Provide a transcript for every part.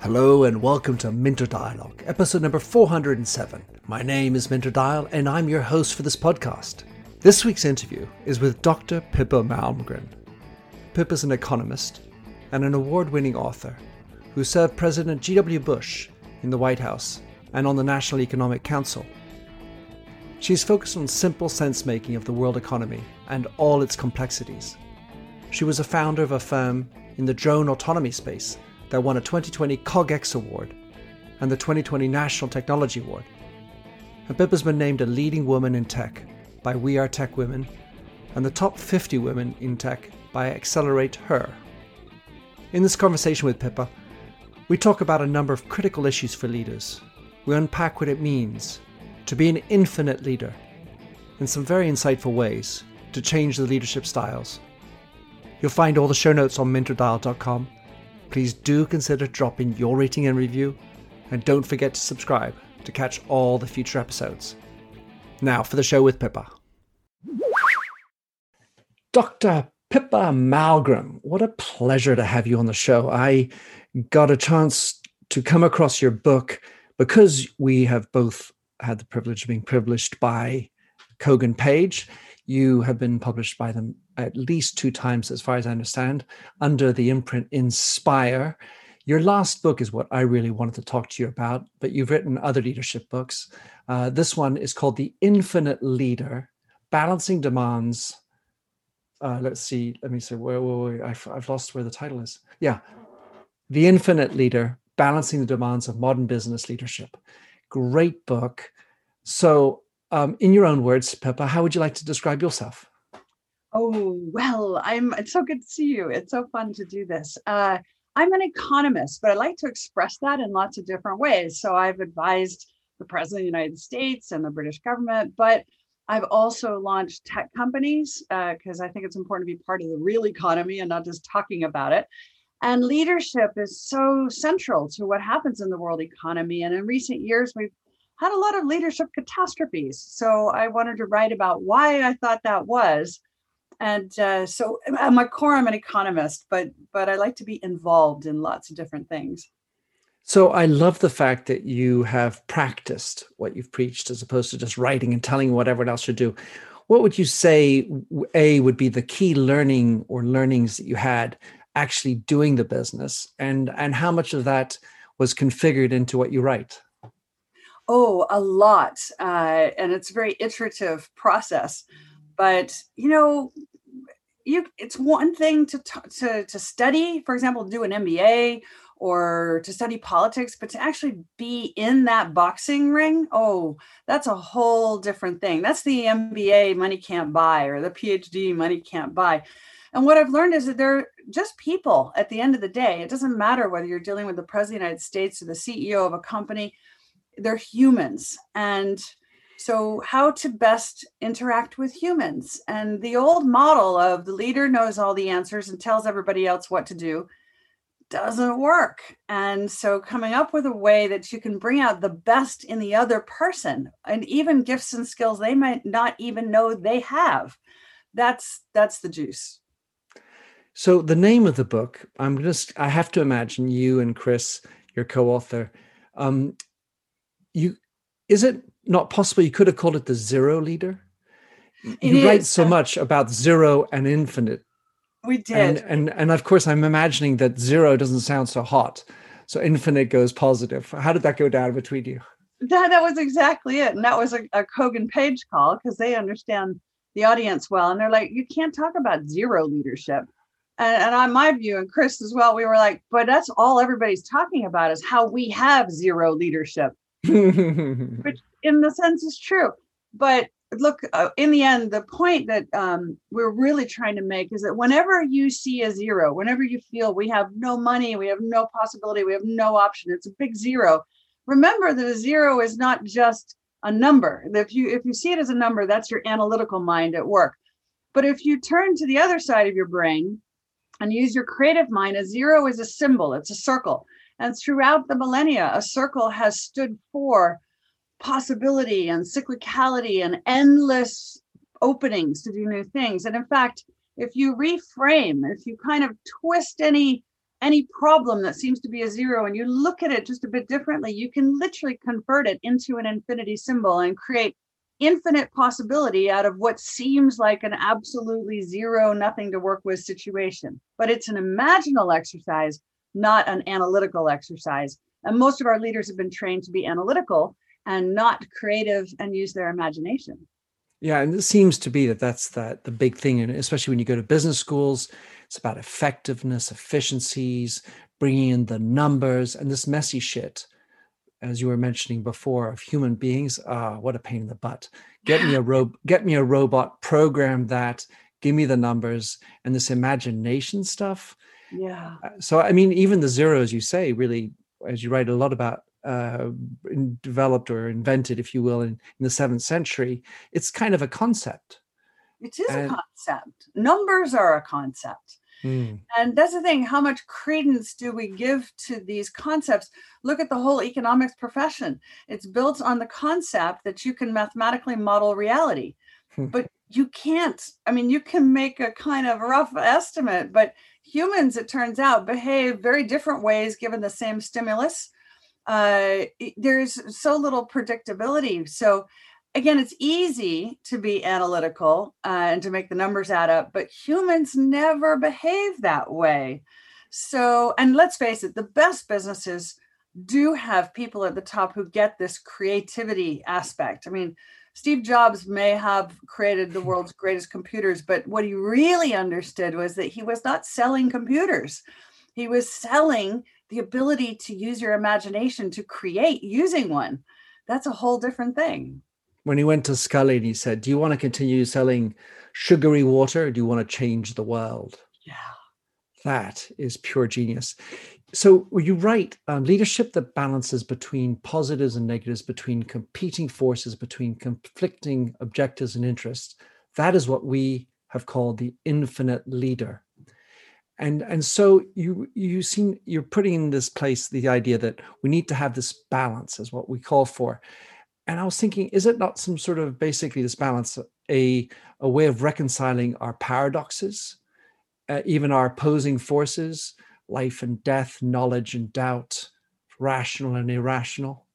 Hello and welcome to Minter Dialogue, episode number 407. My name is Minter Dial and I'm your host for this podcast. This week's interview is with Dr. Pippa Malmgren. Pippa is an economist and an award winning author who served President G.W. Bush in the White House and on the National Economic Council. She's focused on simple sense making of the world economy and all its complexities. She was a founder of a firm in the drone autonomy space that won a 2020 CogX Award and the 2020 National Technology Award. And Pippa's been named a leading woman in tech by We Are Tech Women and the top 50 women in tech by AccelerateHer. In this conversation with Pippa, we talk about a number of critical issues for leaders. We unpack what it means to be an infinite leader in some very insightful ways to change the leadership styles. You'll find all the show notes on minterdial.com please do consider dropping your rating and review, and don't forget to subscribe to catch all the future episodes. Now for the show with Pippa. Dr. Pippa Malmgren, what a pleasure to have you on the show. I got a chance to come across your book because we have both had the privilege of being privileged by Kogan Page. You have been published by them at least two times, as far as I understand, under the imprint Inspire. Your last book is what I really wanted to talk to you about, but you've written other leadership books. Uh, this one is called The Infinite Leader Balancing Demands. Uh, let's see, let me see, where, where, where I've, I've lost where the title is. Yeah. The Infinite Leader Balancing the Demands of Modern Business Leadership. Great book. So, um, in your own words, Pippa, how would you like to describe yourself? Oh, well, I'm it's so good to see you. It's so fun to do this. Uh, I'm an economist, but I like to express that in lots of different ways. So I've advised the President of the United States and the British government, but I've also launched tech companies because uh, I think it's important to be part of the real economy and not just talking about it. And leadership is so central to what happens in the world economy. And in recent years, we've had a lot of leadership catastrophes. So I wanted to write about why I thought that was and uh, so at my core i'm an economist but but i like to be involved in lots of different things. So i love the fact that you have practiced what you've preached as opposed to just writing and telling what everyone else should do. What would you say a would be the key learning or learnings that you had actually doing the business? And and how much of that was configured into what you write? Oh a lot uh, and it's a very iterative process but you know you it's one thing to to to study for example do an mba or to study politics but to actually be in that boxing ring oh that's a whole different thing. That's the mba money can't buy or the phd money can't buy. And what i've learned is that they're just people at the end of the day. It doesn't matter whether you're dealing with the president of the united states or the ceo of a company they're humans. And so, how to best interact with humans. And the old model of the leader knows all the answers and tells everybody else what to do doesn't work. And so, coming up with a way that you can bring out the best in the other person and even gifts and skills they might not even know they have. That's that's the juice. So the name of the book, I'm just I have to imagine you and Chris, your co-author, um, you is it not possible. You could have called it the zero leader you write so uh, much about zero and infinite. We did. and, and and of course i'm imagining that zero doesn't sound so hot. So infinite goes positive. How did that go down between you? That, that was exactly it. And that was a, a kogan page call because they understand the audience well. And they're like you can't talk about zero leadership. And, and on my view and chris as well we were like but that's all everybody's talking about is how we have zero leadership. Which in the sense is true. But look, uh, in the end, the point that um, we're really trying to make is that whenever you see a zero, whenever you feel we have no money, we have no possibility, we have no option, it's a big zero. Remember that a zero is not just a number. If you if you see it as a number, that's your analytical mind at work. But if you turn to the other side of your brain and use your creative mind, a zero is a symbol, it's a circle. And throughout the millennia, a circle has stood for possibility and cyclicality and endless openings to do new things. And in fact, if you reframe, if you kind of twist any any problem that seems to be a zero and you look at it just a bit differently, you can literally convert it into an infinity symbol and create infinite possibility out of what seems like an absolutely zero, nothing to work with situation. But it's an imaginal exercise, not an analytical exercise. And most of our leaders have been trained to be analytical and not creative and use their imagination. Yeah, and it seems to be that that's that the big thing, and especially when you go to business schools, it's about effectiveness, efficiencies, bringing in the numbers, and this messy shit as you were mentioning before, of human beings. Ah, what a pain in the butt. Get me a ro- get me a robot, program that, give me the numbers, and this imagination stuff. Yeah. Uh, so I mean, even the zeros you say really, as you write a lot about uh, developed or invented, if you will, in, in the seventh century, it's kind of a concept. It is and, a concept. Numbers are a concept. Mm. And that's the thing how much credence do we give to these concepts? Look at the whole economics profession. It's built on the concept that you can mathematically model reality, hmm. but you can't. I mean, you can make a kind of rough estimate, but humans, it turns out, behave very different ways given the same stimulus. Uh, there's so little predictability. So, again, it's easy to be analytical uh, and to make the numbers add up, but humans never behave that way. So, and let's face it, the best businesses do have people at the top who get this creativity aspect. I mean, Steve Jobs may have created the world's greatest computers, but what he really understood was that he was not selling computers. He was selling the ability to use your imagination to create using one. That's a whole different thing when he went to Sculley and he said, Do you want to continue selling sugary water or do you want to change the world? Yeah. That is pure genius. So you write um, leadership that balances between positives and negatives, between competing forces, between conflicting objectives and interests. That is what we have called the infinite leader. And, and so you you seem you're putting in this place the idea that we need to have this balance is what we call for and I was thinking, is it not some sort of basically this balance, a, a way of reconciling our paradoxes, uh, even our opposing forces, life and death, knowledge and doubt, rational and irrational?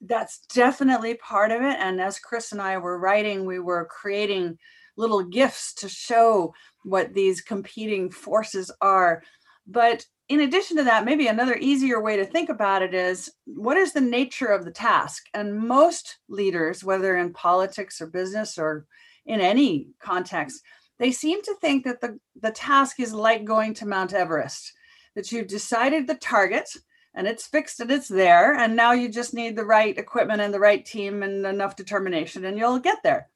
That's definitely part of it. And as Chris and I were writing, we were creating little gifts to show what these competing forces are. But in addition to that, maybe another easier way to think about it is what is the nature of the task? And most leaders, whether in politics or business or in any context, they seem to think that the, the task is like going to Mount Everest, that you've decided the target and it's fixed and it's there. And now you just need the right equipment and the right team and enough determination, and you'll get there.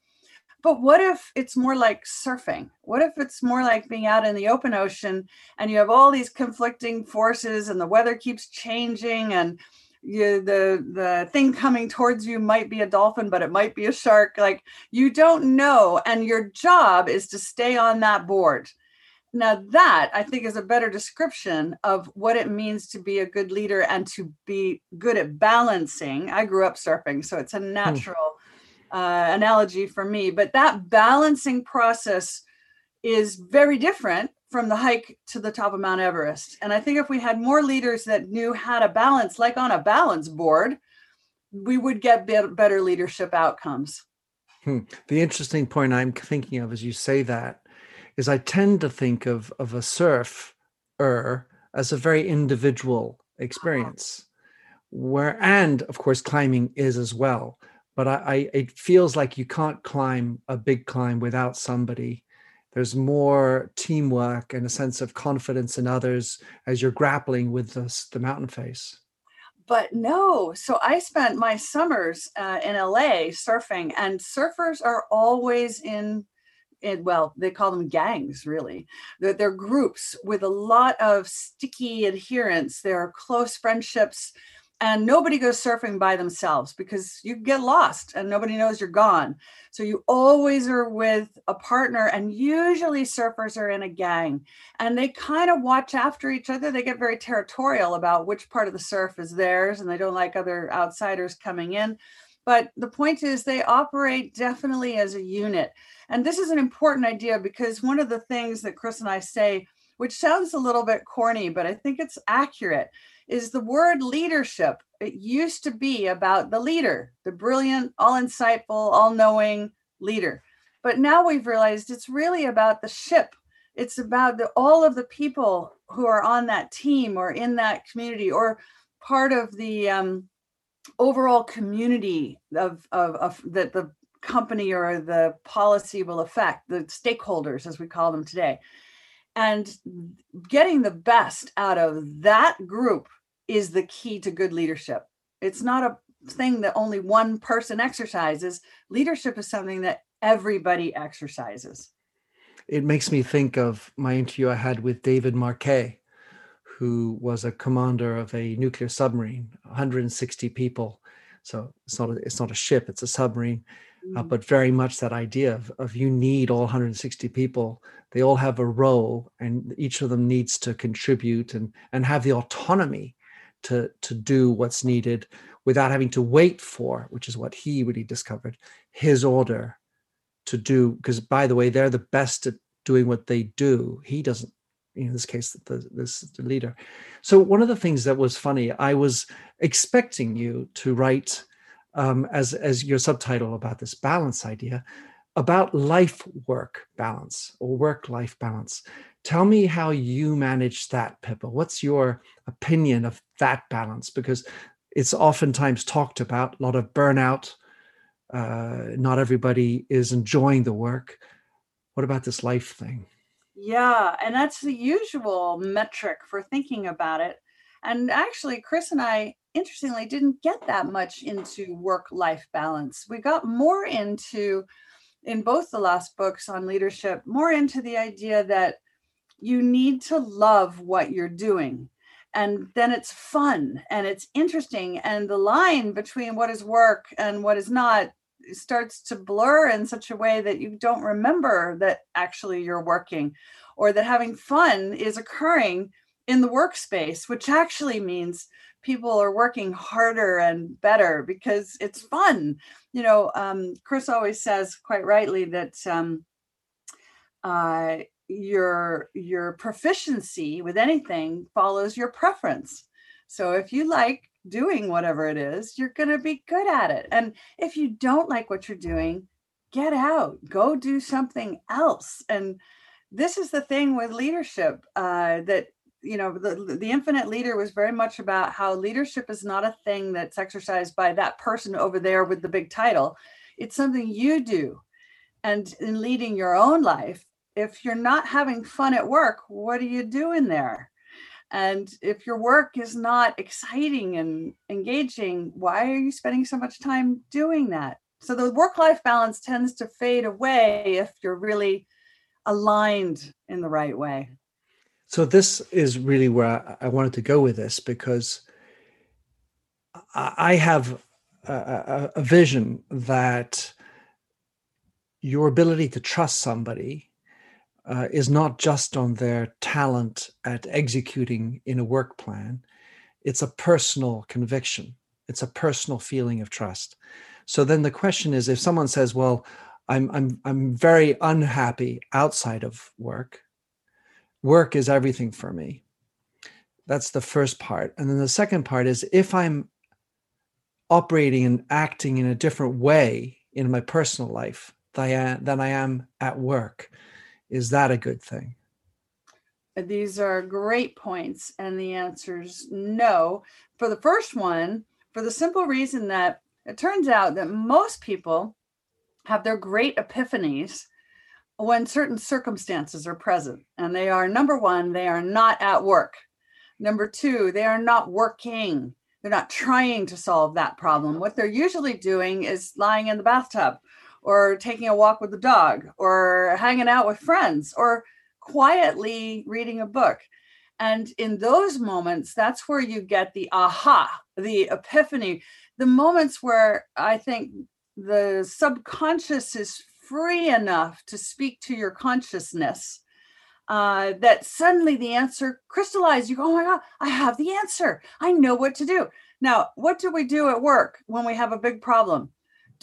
But what if it's more like surfing? What if it's more like being out in the open ocean and you have all these conflicting forces and the weather keeps changing and you, the the thing coming towards you might be a dolphin but it might be a shark like you don't know and your job is to stay on that board now that i think is a better description of what it means to be a good leader and to be good at balancing i grew up surfing so it's a hmm. natural uh, analogy for me, but that balancing process is very different from the hike to the top of Mount Everest. And I think if we had more leaders that knew how to balance, like on a balance board, we would get better leadership outcomes. Hmm. The interesting point I'm thinking of as you say that is I tend to think of, of a surfer as a very individual experience, where, and of course, climbing is as well but I, I, it feels like you can't climb a big climb without somebody there's more teamwork and a sense of confidence in others as you're grappling with this, the mountain face but no so i spent my summers uh, in la surfing and surfers are always in well, they call them gangs, really. They're, they're, groups with a lot of sticky adherence. There are close friendships and nobody goes surfing by themselves because you get lost and nobody knows you're gone. So you always are with a partner, and usually surfers are in a gang and they kind of watch after each other. They get very territorial about which part of the surf is theirs and they don't like other outsiders coming in. But the point is, they operate definitely as a unit. And this is an important idea because one of the things that Chris and I say, which sounds a little bit corny, but I think it's accurate, is the word leadership. It used to be about the leader, the brilliant, all insightful, all knowing leader. But now we've realized it's really about the ship. It's about the, all of the people who are on that team or in that community or part of the um, overall community of, of, of that the company or the policy will affect, the stakeholders, as we call them today. And getting the best out of that group is the key to good leadership. It's not a thing that only one person exercises. Leadership is something that everybody exercises. It makes me think of my interview I had with David Marquet, who was a commander of a nuclear submarine, 160 people. So it's not a, it's not a ship, it's a submarine uh, mm. but very much that idea of, of you need all 160 people they all have a role and each of them needs to contribute and and have the autonomy to to do what's needed without having to wait for which is what he really discovered his order to do because by the way they're the best at doing what they do he doesn't in this case the, this the leader. So one of the things that was funny i was expecting you to write um, as as your subtitle about this balance idea about life work balance or work life balance. Tell me how you manage that pippa. What's your opinion of that balance? Because it's oftentimes talked about a lot of burnout uh, not everybody is enjoying the work. What about this life thing yeah and that's the usual metric for thinking about it and actually chris and i interestingly didn't get that much into work life balance. We got more into, in both the last books on leadership, more into the idea that you need to love what you're doing. And then it's fun and it's interesting. And the line between what is work and what is not starts to blur in such a way that you don't remember that actually you're working or that having fun is occurring in the workspace, which actually means people are working harder and better because it's fun. You know, um, Chris always says quite rightly that um, uh, your your proficiency with anything follows your preference. So if you like doing whatever it is, you're going to be good at it. And if you don't like what you're doing, get out, go do something else. And this is the thing with leadership uh, that you know the, the infinite leader was very much about how leadership is not a thing that's exercised by that person over there with the big title it's something you do and in leading your own life if you're not having fun at work what are you doing there and if your work is not exciting and engaging why are you spending so much time doing that? So the work life balance tends to fade away if you're really aligned in the right way. So this is really where I, wanted to go with this because I have a, a vision that your ability to trust somebody uh, is not just on their talent at executing in a work plan. It's a personal conviction. It's a personal feeling of trust. So then the question is, if someone says, "Well, I'm I'm I'm very unhappy outside of work," work is everything for me. That's the first part. And then the second part is if I'm operating and acting in a different way in my personal life than I am at work, is that a good thing? These are great points. And the answer is no. For the first one, for the simple reason that it turns out that most people have their great epiphanies when certain circumstances are present and they are number one they are not at work number two they are not working they're not trying to solve that problem what they're usually doing is lying in the bathtub or taking a walk with the dog or hanging out with friends or quietly reading a book and in those moments that's where you get the aha the epiphany the moments where i think the subconscious is free enough to speak to your consciousness uh, that suddenly the answer crystallized. You go, oh my God, I have the answer. I know what to do. Now, what do we do at work when we have a big problem?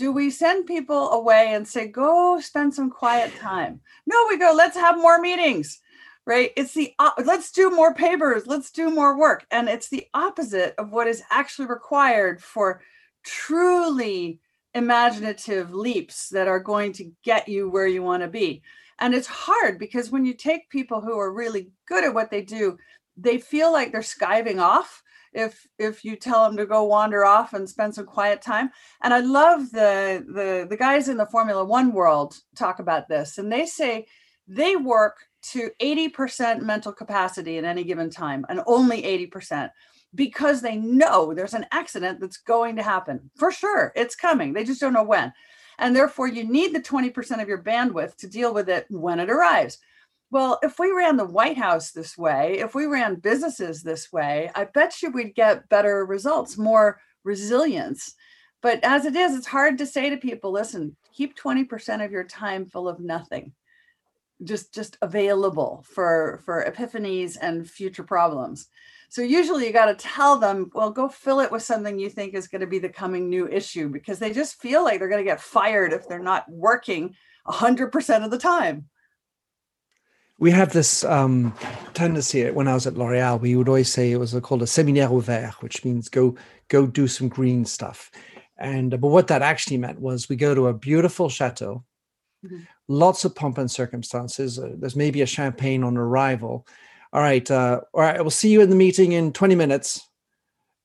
Do we send people away and say, go spend some quiet time? No, we go, let's have more meetings, right? It's the, let's do more papers, let's do more work. And it's the opposite of what is actually required for truly imaginative leaps that are going to get you where you want to be. And it's hard because when you take people who are really good at what they do, they feel like they're skiving off if if you tell them to go wander off and spend some quiet time. And i love the the the guys in the formula 1 world talk about this and they say they work to 80% mental capacity at any given time and only 80% because they know there's an accident that's going to happen. For sure it's coming they just don't know when. And therefore you need the 20% of your bandwidth to deal with it when it arrives well, if we ran the White House this way, if we ran businesses this way, I bet you we'd get better results, more resilience. But as it is, it's hard to say to people, listen, keep 20% of your time full of nothing. Just just available for for epiphanies and future problems. So usually you got to tell them, well, go fill it with something you think is going to be the coming new issue because they just feel like they're going to get fired if they're not working 100% of the time we have this um, tendency when I was at L'Oreal, we would always say it was called a séminaire au vert, which means go go do some green stuff. And but what that actually meant was we go to a beautiful chateau, mm-hmm. lots of pomp and circumstances. Uh, there's maybe a champagne on arrival. All right, uh, all right, we'll see you in the meeting in 20 minutes.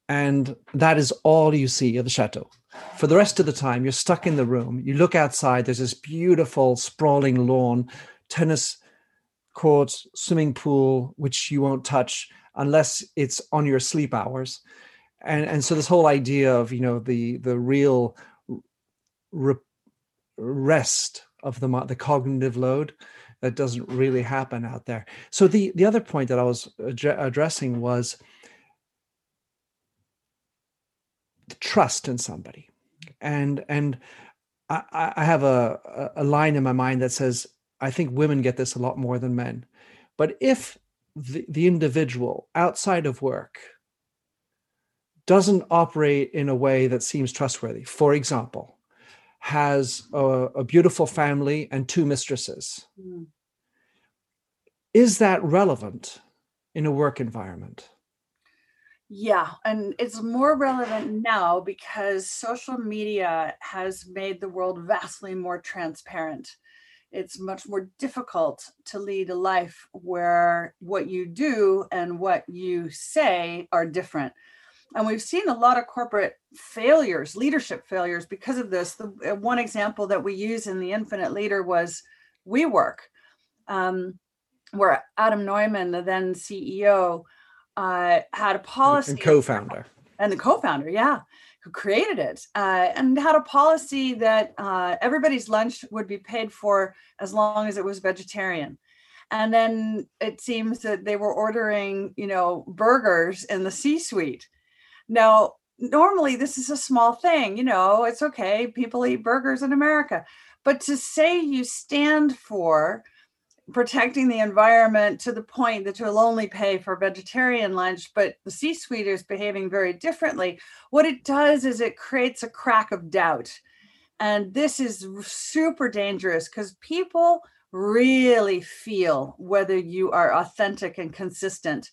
And that is all you see of the chateau. For the rest of the time, you're stuck in the room. You look outside, there's this beautiful, sprawling lawn, tennis court, swimming pool, which you won't touch unless it's on your sleep hours. And, and so this whole idea of you know the the real re- rest of the the cognitive load that doesn't really happen out there. So the the other point that I was ad- addressing was trust in somebody, and and I, I have a a line in my mind that says I think women get this a lot more than men. But if the, the individual outside of work doesn't operate in a way that seems trustworthy, for example, has a, a beautiful family and two mistresses, mm. is that relevant in a work environment? Yeah, and it's more relevant now because social media has made the world vastly more transparent it's much more difficult to lead a life where what you do and what you say are different. And we've seen a lot of corporate failures, leadership failures because of this. The uh, one example that we use in the Infinite Leader was WeWork, um, where Adam Neumann, the then CEO, uh, had a policy and co-founder and the co-founder, yeah, who created it uh, and had a policy that uh, everybody's lunch would be paid for as long as it was vegetarian. And then it seems that they were ordering you know burgers in the c suite now normally this is a small thing you know it's okay people eat burgers in america. But to say you stand for protecting the environment to the point that you'll only pay for vegetarian lunch, but the C suite is behaving very differently. What it does is it creates a crack of doubt. And this is super dangerous because people really feel whether you are authentic and consistent.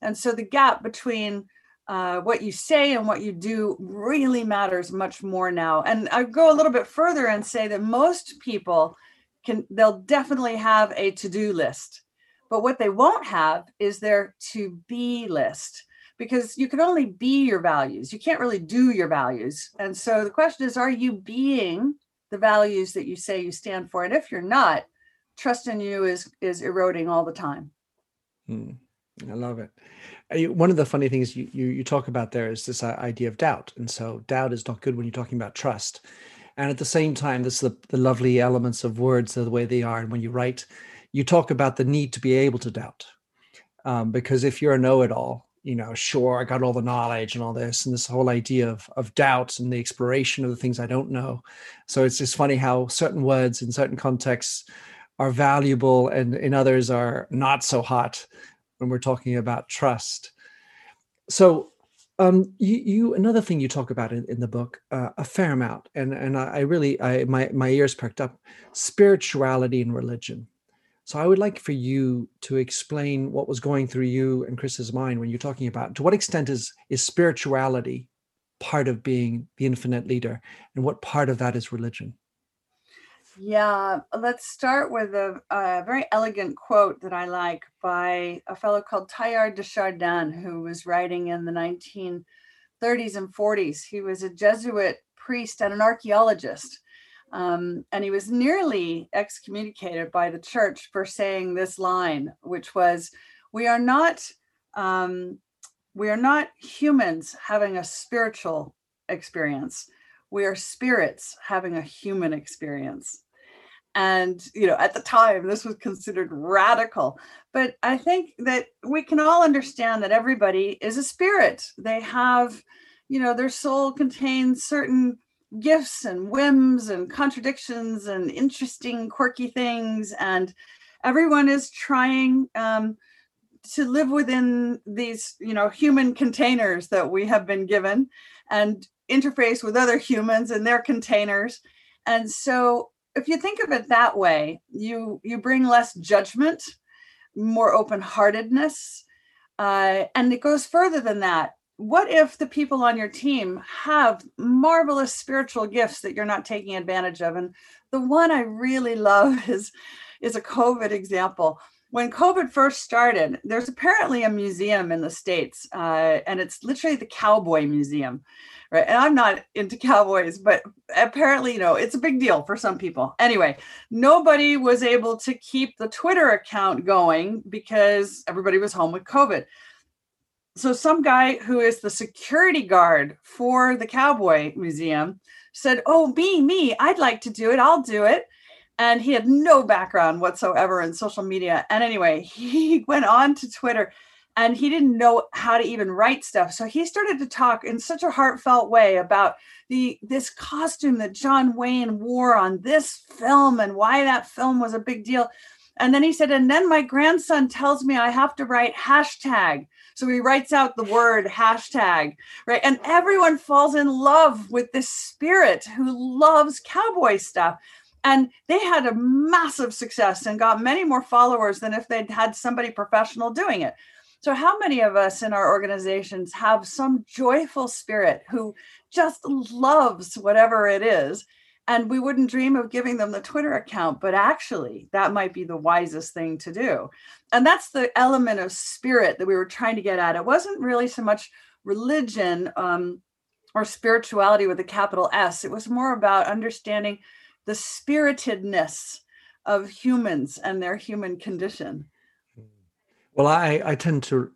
And so the gap between uh, what you say and what you do really matters much more now. And I go a little bit further and say that most people can they'll definitely have a to-do list. But what they won't have is their to be list because you can only be your values. You can't really do your values. And so the question is are you being the values that you say you stand for? And if you're not trust in you is is eroding all the time. Hmm. i love it. One of the funny things you, you you talk about there is this uh, idea of doubt. And so doubt is not good when you're talking about trust and at the same time this the, the lovely elements of words the way they are. And when you write you talk about the need to be able to doubt um, because if you're a know-it-all you know sure i got all the knowledge and all this and this whole idea of, of doubt and the exploration of the things i don't know. So it's just funny how certain words in certain contexts are valuable and in others are not so hot when we're talking about trust. So um, you, you another thing you talk about in, in the book uh, a fair amount, and and I, I really I my my ears perked up spirituality and religion. So I would like for you to explain what was going through you and Chris's mind when you're talking about to what extent is is spirituality part of being the infinite leader, and what part of that is religion. Yeah, let's start with a, a, very elegant quote that I like by a fellow called Teilhard de Chardin, who was writing in the 1930s and 40s. He was a Jesuit priest and an archaeologist. Um, and he was nearly excommunicated by the church for saying this line, which was, "We are not, um, we are not humans having a spiritual experience. We are spirits having a human experience." And you know at the time this was considered radical. But i think that we can all understand that everybody is a spirit. They have you know their soul contains certain gifts and whims and contradictions and interesting quirky things and everyone is trying um, to live within these you know human containers that we have been given and interface with other humans and their containers. And so if you think of it that way, you you bring less judgment, more open-heartedness, uh, and it goes further than that. What if the people on your team have marvelous spiritual gifts that you're not taking advantage of? And the one I really love is is a COVID example. When COVID first started, there's apparently a museum in the states, uh, and it's literally the Cowboy Museum right? And I'm not into cowboys, but apparently, you know, it's a big deal for some people. Anyway, nobody was able to keep the Twitter account going because everybody was home with COVID. So some guy who is the security guard for the Cowboy Museum said, "Oh, me, me, I'd like to do it. I'll do it." And he had no background whatsoever in social media. And anyway, he went on to Twitter and he didn't know how to even write stuff. So he started to talk in such a heartfelt way about the this costume that john wayne wore on this film and why that film was a big deal. And then he said and then my grandson tells me i have to write hashtag. So he writes out the word hashtag right? And everyone falls in love with this spirit who loves cowboy stuff and they had a massive success and got many more followers than if they'd had somebody professional doing it so, how many of us in our organizations have some joyful spirit who just loves whatever it is? And we wouldn't dream of giving them the Twitter account, but actually, that might be the wisest thing to do. And that's the element of spirit that we were trying to get at. It wasn't really so much religion um, or spirituality with a capital S, it was more about understanding the spiritedness of humans and their human condition. Well, I, I tend to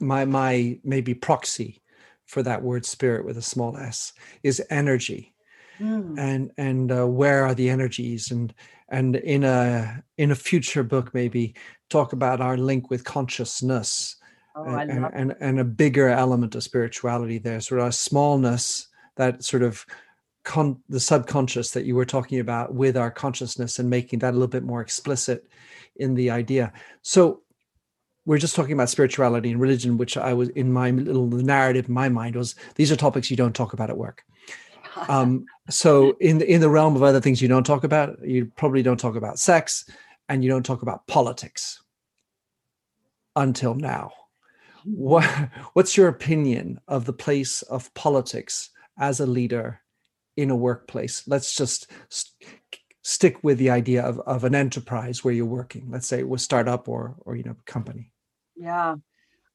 my my maybe proxy for that word spirit with a small s is energy, mm. and and uh, where are the energies and and in a in a future book maybe talk about our link with consciousness oh, and, and, and a bigger element of spirituality there sort of a smallness that sort of con- the subconscious that you were talking about with our consciousness and making that a little bit more explicit in the idea so we're just talking about spirituality and religion, which I was in my little narrative, in my mind was these are topics you don't talk about at work. Um, so in the, in the realm of other things you don't talk about, you probably don't talk about sex, and you don't talk about politics until now. What, what's your opinion of the place of politics as a leader in a workplace? Let's just stick with the idea of, of an enterprise where you're working. Let's say it was startup or or you know company. Yeah.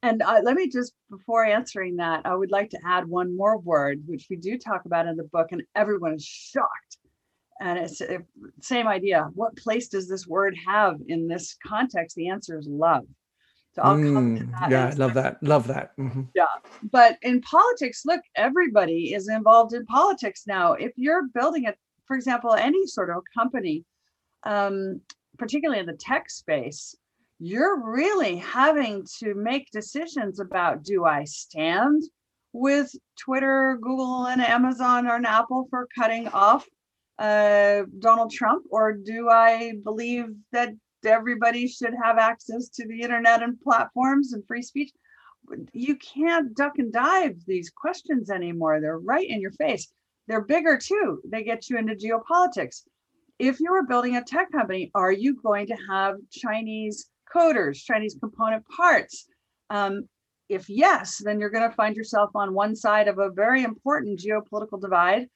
And uh, let me just, before answering that, I would like to add one more word, which we do talk about in the book, and everyone is shocked. And it's the same idea. What place does this word have in this context? The answer is love. So I'll come to mm, that. Yeah, I love that. Love that. Mm-hmm. Yeah. But in politics, look, everybody is involved in politics now. If you're building a, for example, any sort of company, um, particularly in the tech space, you're really having to make decisions about do I stand with Twitter, Google, and Amazon or Apple for cutting off uh, Donald Trump, or do I believe that everybody should have access to the internet and platforms and free speech? you can't duck and dive these questions anymore. They're right in your face. They're bigger too. They get you into geopolitics. If you were building a tech company, are you going to have Chinese coders, Chinese component parts? Um, if yes, then you're going to find yourself on one side of a very important geopolitical divide.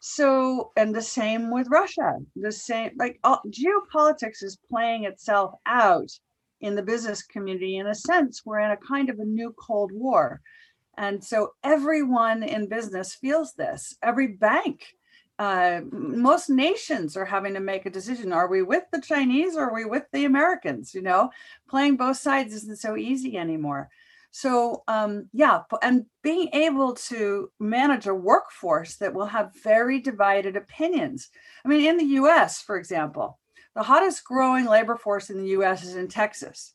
So, and the same with Russia, the same, like all, geopolitics is playing itself out in the business community. In a sense, we're in a kind of a new Cold War. And so everyone in business feels this. Every bank, uh, most nations are having to make a decision. Are we with the Chinese or are we with the Americans? You know, playing both sides isn't so easy anymore. So, um, yeah, and being able to manage a workforce that will have very divided opinions. I mean, in the US, for example, the hottest growing labor force in the US is in Texas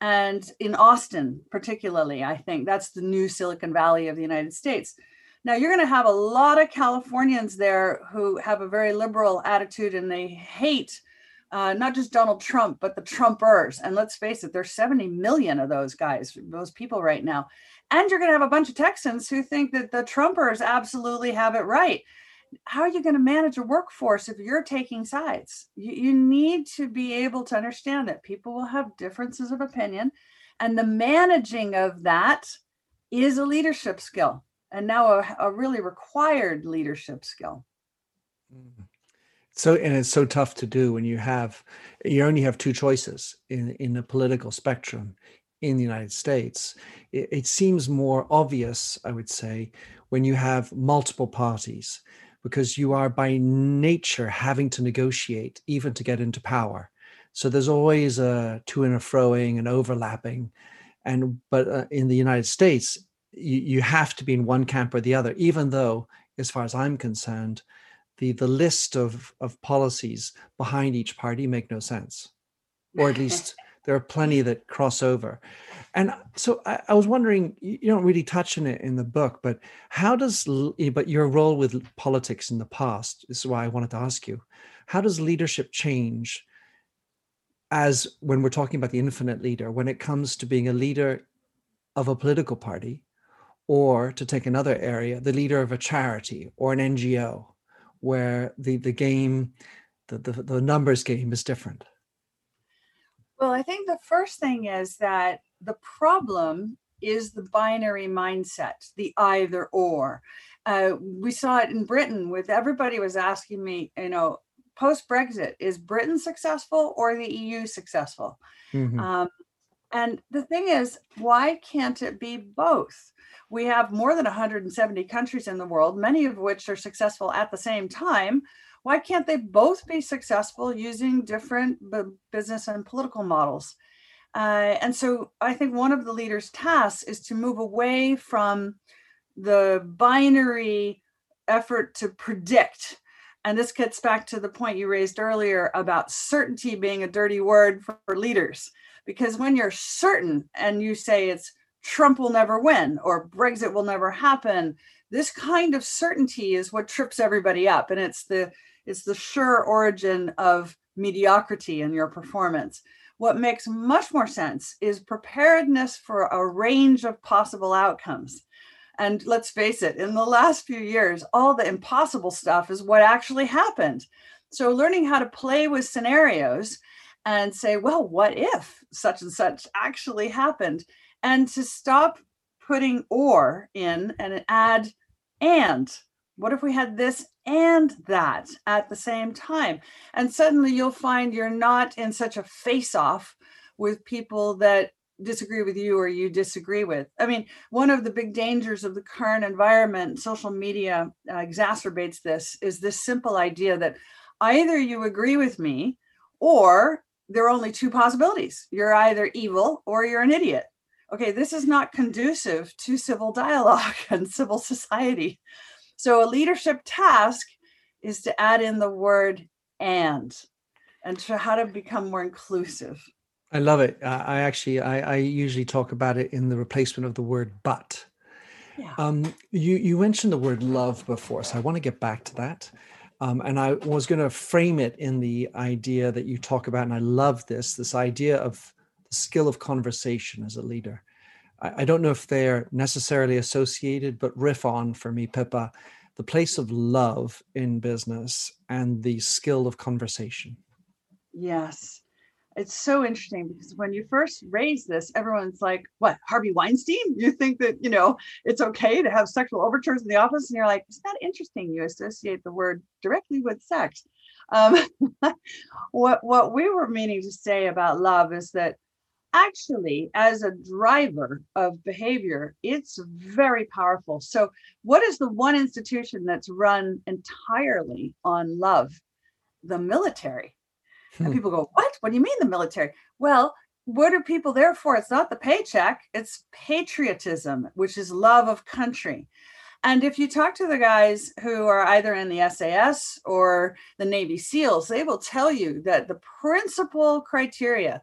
and in Austin, particularly. I think that's the new Silicon Valley of the United States. Now, you're going to have a lot of Californians there who have a very liberal attitude and they hate uh, not just Donald Trump, but the Trumpers. And let's face it, there's 70 million of those guys, those people right now. And you're going to have a bunch of Texans who think that the Trumpers absolutely have it right. How are you going to manage a workforce if you're taking sides? You, you need to be able to understand that people will have differences of opinion. And the managing of that is a leadership skill and now a, a really required leadership skill. Mm-hmm so and it's so tough to do when you have you only have two choices in in the political spectrum in the united states. It, it, seems more obvious i would say when you have multiple parties because you are by nature having to negotiate even to get into power. So there's always a to and a froing and overlapping. And but uh, in the united states you, you have to be in one camp or the other even though as far as i'm concerned the the list of of policies behind each party make no sense. Or at least there are plenty that cross over. And so I, I, was wondering you don't really touch on it in the book but how does eh, but your role with politics in the past is why i wanted to ask you how does leadership change as when we're talking about the infinite leader when it comes to being a leader of a political party or to take another area the leader of a charity or an ngo where the the game the, the, the numbers game is different. Well i think the first thing is that the problem is the binary mindset the either or. Uh, we saw it in britain with everybody was asking me you know post brexit is britain successful or the eu successful? Mm-hmm. um, and the thing is why can't it be both we have more than 170 countries in the world, many of which are successful at the same time. Why can't they both be successful using different business and political models? Uh, and so I think one of the leaders' tasks is to move away from the binary effort to predict. And this gets back to the point you raised earlier about certainty being a dirty word for, for leaders. Because when you're certain and you say it's Trump will never win or Brexit will never happen. This kind of certainty is what trips everybody up. And it's the it's the sure origin of mediocrity in your performance. What makes much more sense is preparedness for a range of possible outcomes. And let's face it, in the last few years, all the impossible stuff is what actually happened. So, learning how to play with scenarios and say, well, what if such and such actually happened? and to stop putting or in and add and. What if we had this and that at the same time? And suddenly you'll find you're not in such a face off with people that disagree with you or you disagree with. I mean, one of the big dangers of the current environment, social media uh, exacerbates this, is this simple idea that either you agree with me or there are only two possibilities. You're either evil or you're an idiot okay, this is not conducive to civil dialogue and civil society. So a leadership task is to add in the word and and to how to become more inclusive. I love it. I actually I, I usually talk about it in the replacement of the word but. Yeah. Um, you you mentioned the word love before, so I want to get back to that. Um, and I was going to frame it in the idea that you talk about, and I love this this idea of the skill of conversation as a leader. I, I don't know if they're necessarily associated, but riff on for me, Pippa, the place of love in business and the skill of conversation. Yes. It's so interesting because when you first raise this, everyone's like, what, Harvey Weinstein? You think that, you know, it's okay to have sexual overtures in the office? And you're like, it's not interesting. You associate the word directly with sex. Um, what, what we were meaning to say about love is that actually as a driver of behavior it's very powerful so what is the one institution that's run entirely on love the military. And hmm. people go what what do you mean the military well what are people there for it's not the paycheck it's patriotism which is love of country and if you talk to the guys who are either in the SAS or the Navy SEALs, they will tell you that the principal criteria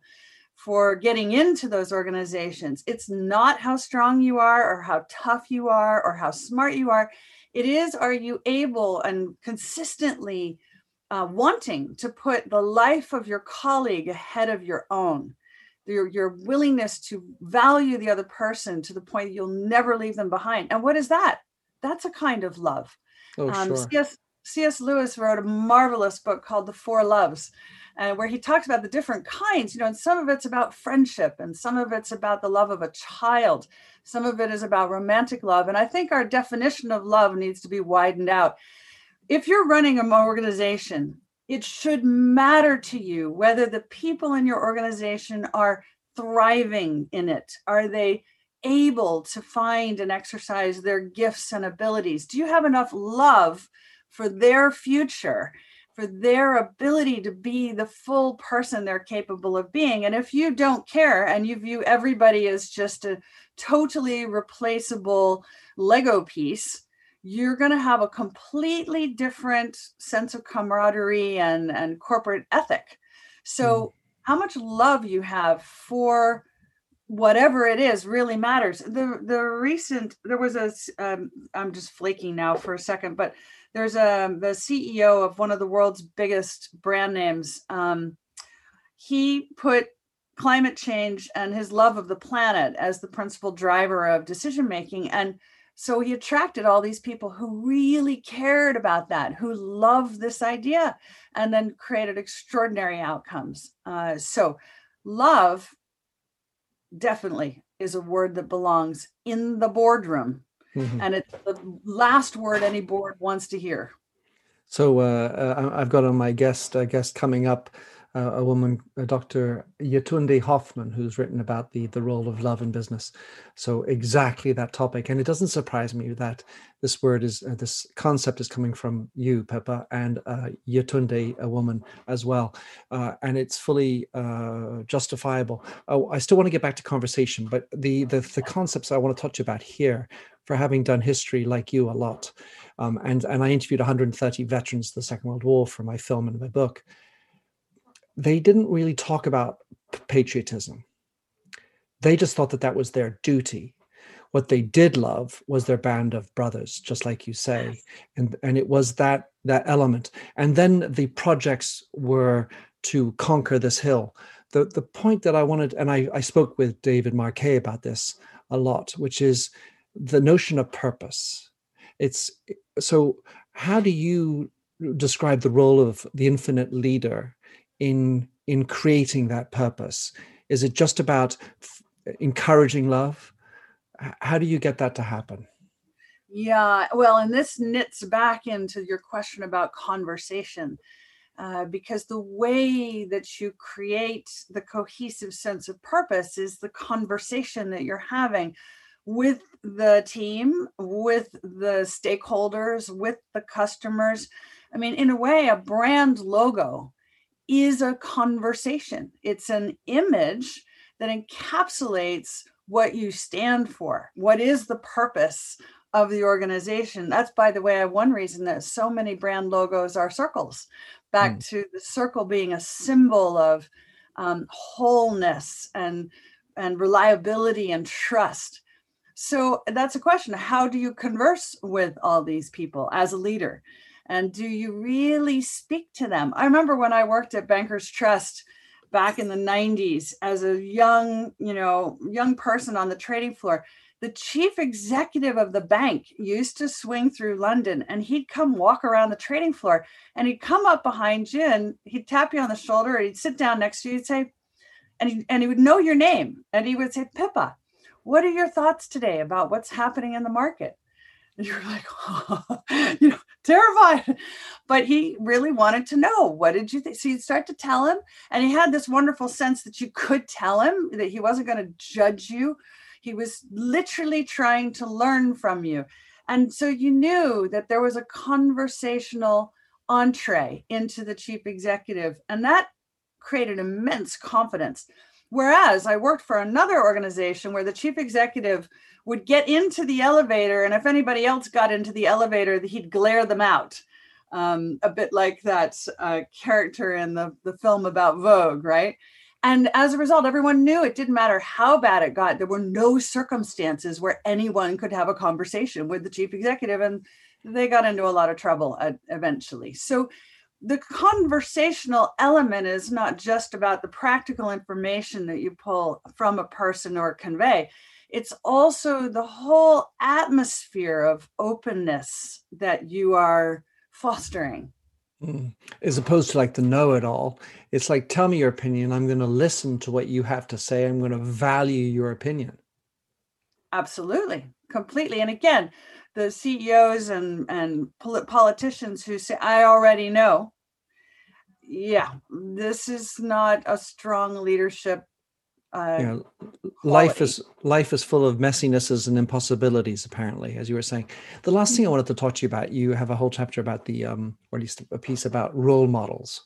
for getting into those organizations. It's not how strong you are or how tough you are or how smart you are. It is, are you able and consistently uh, wanting to put the life of your colleague ahead of your own? Your, your willingness to value the other person to the point you'll never leave them behind. And what is that? That's a kind of love. Oh, um, sure. C.S. C.S. Lewis wrote a marvelous book called The Four Loves uh, where he talks about the different kinds, you know, and some of it's about friendship and some of it's about the love of a child. Some of it is about romantic love. And I think our definition of love needs to be widened out. If you're running an organization, it should matter to you whether the people in your organization are thriving in it. Are they able to find and exercise their gifts and abilities? Do you have enough love for their future for their ability to be the full person they're capable of being. And if you don't care and you view everybody as just a totally replaceable Lego piece, you're going to have a completely different sense of camaraderie and, and corporate ethic. So, mm. how much love you have for whatever it is really matters. The the recent there was a um, I'm just flaking now for a second, but there's a the CEO of one of the world's biggest brand names. Um, he put climate change and his love of the planet as the principal driver of decision making and so he attracted all these people who really cared about that who loved this idea and then created extraordinary outcomes uh, so love definitely is a word that belongs in the boardroom mm-hmm. and it's the last word any board wants to hear. So uh, uh I've got on my guest uh, guest coming up uh, a woman, Dr. Yetunde Hofmann, who's written about the the role of love in business. So exactly that topic, and it doesn't surprise me that this word is uh, this concept is coming from you, Pippa, and uh, a woman as well, uh, and it's fully uh, justifiable. Oh, I still want to get back to conversation, but the the the concepts I want to touch about here for having done history like you a lot. Um, and, and I interviewed 130 veterans of the Second World War for my film and my book. They didn't really talk about patriotism. They just thought that that was their duty. What they did love was their band of brothers, just like you say, and and it was that that element. And then the projects were to conquer this hill. The the point that I wanted, and I, I spoke with David Marquet about this a lot, which is the notion of purpose. It's so how do you describe the role of the infinite leader in in creating that purpose? Is it just about f- encouraging love? How do you get that to happen? Yeah, well, and this knits back into your question about conversation. Uh, because the way that you create the cohesive sense of purpose is the conversation that you're having with the team, with the stakeholders, with the customers. I mean, in a way, a brand logo is a conversation, it's an image that encapsulates what you stand for. What is the purpose of the organization? That's, by the way, one reason that so many brand logos are circles, back mm. to the circle being a symbol of um, wholeness and and reliability and trust so that's a question. How do you converse with all these people as a leader? And do you really speak to them? I remember when I worked at Bankers Trust back in the 90s as a young, you know, young person on the trading floor. The chief executive of the bank used to swing through London and he'd come walk around the trading floor and he'd come up behind you and he'd tap you on the shoulder and he'd sit down next to you and say, and he, and he would know your name and he would say, Pippa, what are your thoughts today about what's happening in the market? You're like, oh, you know, terrified. But he really wanted to know what did you think? So you'd start to tell him, and he had this wonderful sense that you could tell him that he wasn't going to judge you. He was literally trying to learn from you. And so you knew that there was a conversational entree into the chief executive, and that created immense confidence. Whereas I worked for another organization where the chief executive would get into the elevator, and if anybody else got into the elevator, he'd glare them out. Um, a bit like that uh, character in the, the film about Vogue, right? And as a result, everyone knew it didn't matter how bad it got. There were no circumstances where anyone could have a conversation with the chief executive, and they got into a lot of trouble eventually. So the conversational element is not just about the practical information that you pull from a person or convey. It's also the whole atmosphere of openness that you are fostering. Mm. as opposed to like the know-it-all it's like tell me your opinion. I'm going to listen to what you have to say. I'm going to value your opinion. Absolutely. Completely. And again the ceos and and politicians who say i already know. Yeah this is not a strong leadership uh, you know, life is life is full of messinesses and impossibilities apparently as you were saying. The last thing i wanted to talk to you about you have a whole chapter about the um or at least a piece about role models.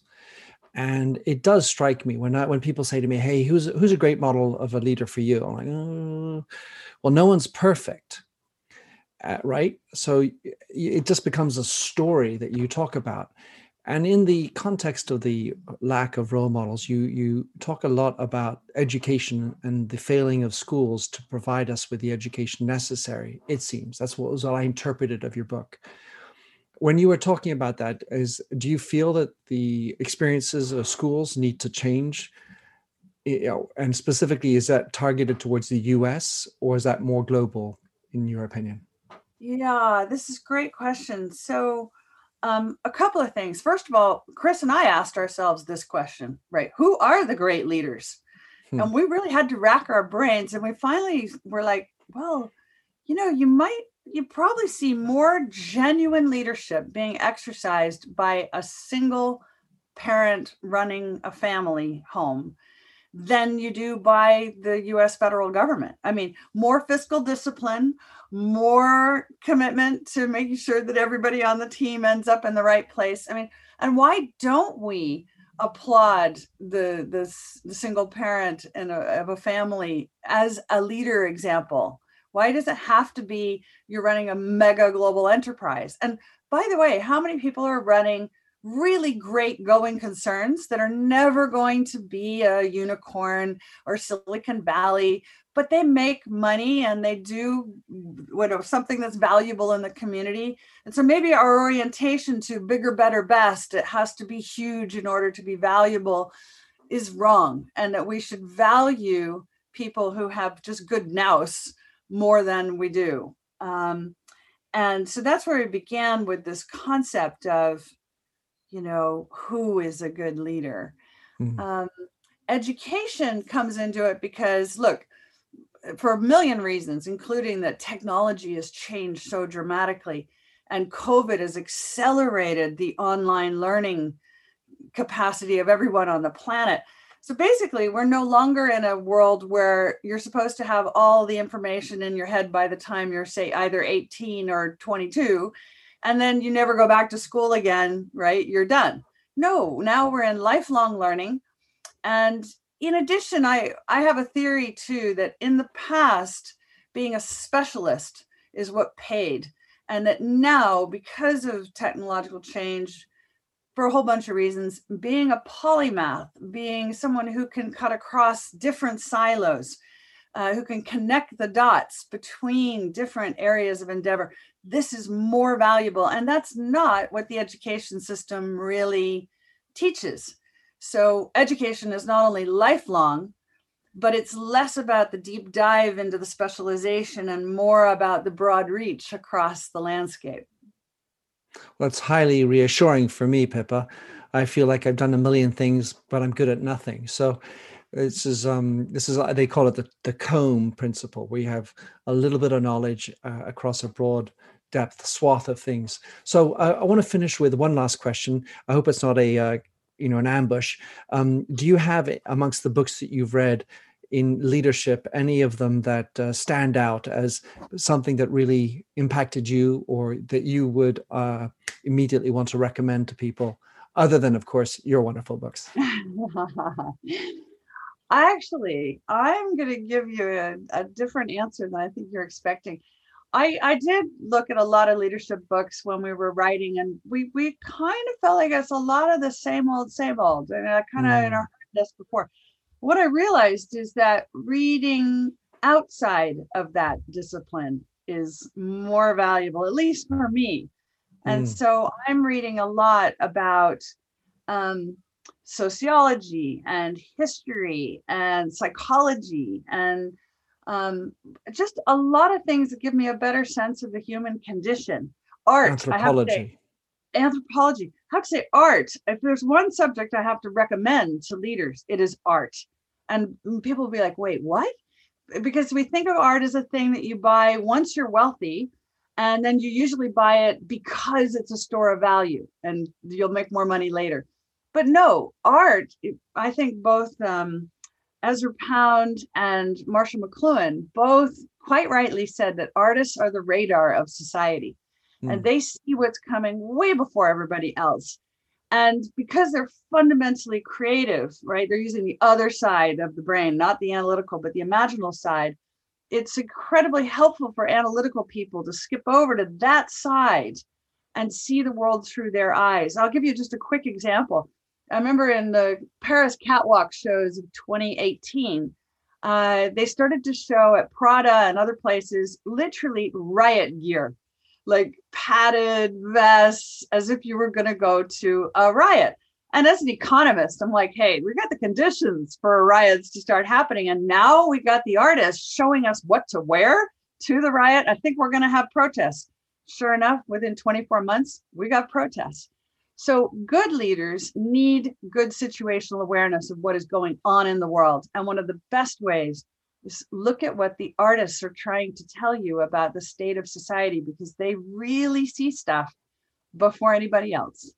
And it does strike me when I, when people say to me hey who's who's a great model of a leader for you? I'm like oh, well no one's perfect right so it just becomes a story that you talk about and in the context of the lack of role models, you you talk a lot about education and the failing of schools to provide us with the education necessary. It seems that's what was all I interpreted of your book. When you were talking about that, is do you feel that the experiences of schools need to change? You know, and specifically, is that targeted towards the U.S. or is that more global, in your opinion? Yeah, this is great question. So um, a couple of things. First of all, Chris and I asked ourselves this question, right? Who are the great leaders? Hmm. And we really had to rack our brains. And we finally were like, well, you know, you might, you probably see more genuine leadership being exercised by a single parent running a family home than you do by the US federal government. I mean, more fiscal discipline, more commitment to making sure that everybody on the team ends up in the right place. I mean, and why don't we applaud the the, the single parent in a, uh, of a family as a leader example? Why does it have to be you're running a mega global enterprise? And by the way, how many people are running really great going concerns that are never going to be a unicorn or Silicon Valley, but they make money and they do what something that's valuable in the community. And so maybe our orientation to bigger, better, best, it has to be huge in order to be valuable is wrong. And that we should value people who have just good nous more than we do. Um, and so that's where we began with this concept of you know who is a good leader mm-hmm. um, education comes into it because look for a million reasons including that technology has changed so dramatically and covid has accelerated the online learning capacity of everyone on the planet so basically we're no longer in a world where you're supposed to have all the information in your head by the time you're say either 18 or 22 and then you never go back to school again, right? You're done. No, now we're in lifelong learning. And in addition, I, I have a theory too that in the past, being a specialist is what paid. And that now, because of technological change, for a whole bunch of reasons, being a polymath, being someone who can cut across different silos, uh, who can connect the dots between different areas of endeavor, this is more valuable. And that's not what the education system really teaches. So education is not only lifelong, but it's less about the deep dive into the specialization and more about the broad reach across the landscape. Well, it's highly reassuring for me, Pippa. I feel like I've done a million things, but I'm good at nothing. So this is um this is they call it the, the comb principle you have a little bit of knowledge uh, across a broad depth swath of things so uh, i want to finish with one last question i hope it's not a uh, you know an ambush. Um, do you have amongst the books that you've read in leadership any of them that uh, stand out as something that really impacted you or that you would uh, immediately want to recommend to people other than of course your wonderful books? Actually i'm going to give you a, a, different answer than i think you're expecting I, I did look at a lot of leadership books when we were writing and we we kind of felt like it's a lot of the same old same old and i kind of mm. heard this before what I realized is that reading outside of that discipline is more valuable, at least for me. And mm. so I'm reading a lot about um, sociology and history and psychology and um, just a lot of things that give me a better sense of the human condition. Art, anthropology. anthropology. I have to say art. If there's one subject I have to recommend to leaders, it is art. And people will be like, wait, what? Because we think of art as a thing that you buy once you're wealthy, and then you usually buy it because it's a store of value and you'll make more money later. But no, art, I think both um, Ezra Pound and Marshall McLuhan both quite rightly said that artists are the radar of society mm. and they see what's coming way before everybody else. And because they're fundamentally creative, right? They're using the other side of the brain, not the analytical, but the imaginal side. It's incredibly helpful for analytical people to skip over to that side and see the world through their eyes. I'll give you just a quick example. I remember in the Paris catwalk shows of 2018, uh, they started to show at Prada and other places literally riot gear like padded vests as if you were going to go to a riot. And as an economist, I'm like, hey, we've got the conditions for riots to start happening. And now we've got the artists showing us what to wear to the riot. I think we're going to have protests. Sure enough, within 24 months, we got protests. So, good leaders need good situational awareness of what is going on in the world. And one of the best ways is look at what the artists are trying to tell you about the state of society because they really see stuff before anybody else.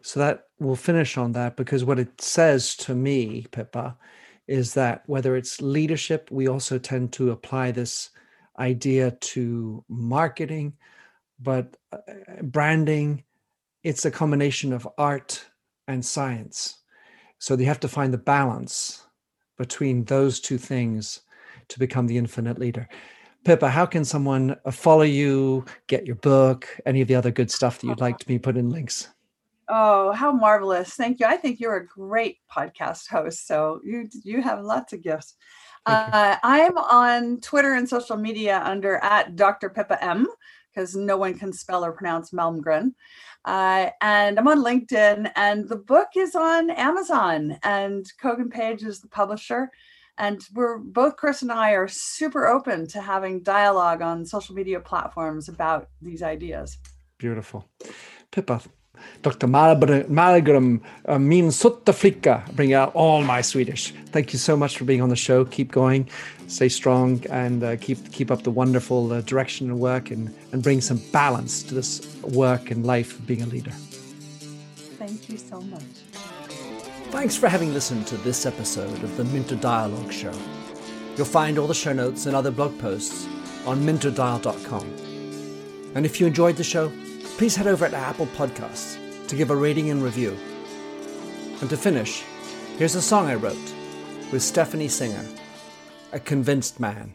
So that we'll finish on that because what it says to me, Pippa, is that whether it's leadership, we also tend to apply this idea to marketing, but uh, branding, it's a combination of art and science. So you have to find the balance between those two things to become the infinite leader. Pippa, how can someone uh, follow you, get your book, any of the other good stuff that you'd like to be put in links? Oh, how marvelous. Thank you. I think you're a great podcast host. So you you have lots of gifts. Uh, I'm on Twitter and social media under at Dr. Pippa M because no one can spell or pronounce Malmgren. Uh, and I'm on LinkedIn, and the book is on Amazon, and Kogan Page is the publisher. And we're both Chris and I are super open to having dialogue on social media platforms about these ideas. Beautiful. Pippa, Dr. Malmgren, uh, min sutta flicka, bring out all my Swedish. Thank you so much for being on the show. Keep going, stay strong, and uh, keep keep up the wonderful uh, direction and work, and and bring some balance to this work and life of being a leader. Thank you so much. Thanks for having listened to this episode of the Minter Dialogue Show. You'll find all the show notes and other blog posts on minterdial.com. And if you enjoyed the show, please head over to Apple Podcasts to give a rating and review. And to finish, here's a song I wrote with Stephanie Singer, A Convinced Man.